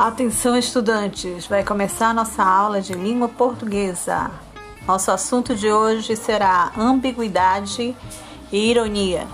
Atenção, estudantes! Vai começar a nossa aula de língua portuguesa. Nosso assunto de hoje será ambiguidade e ironia.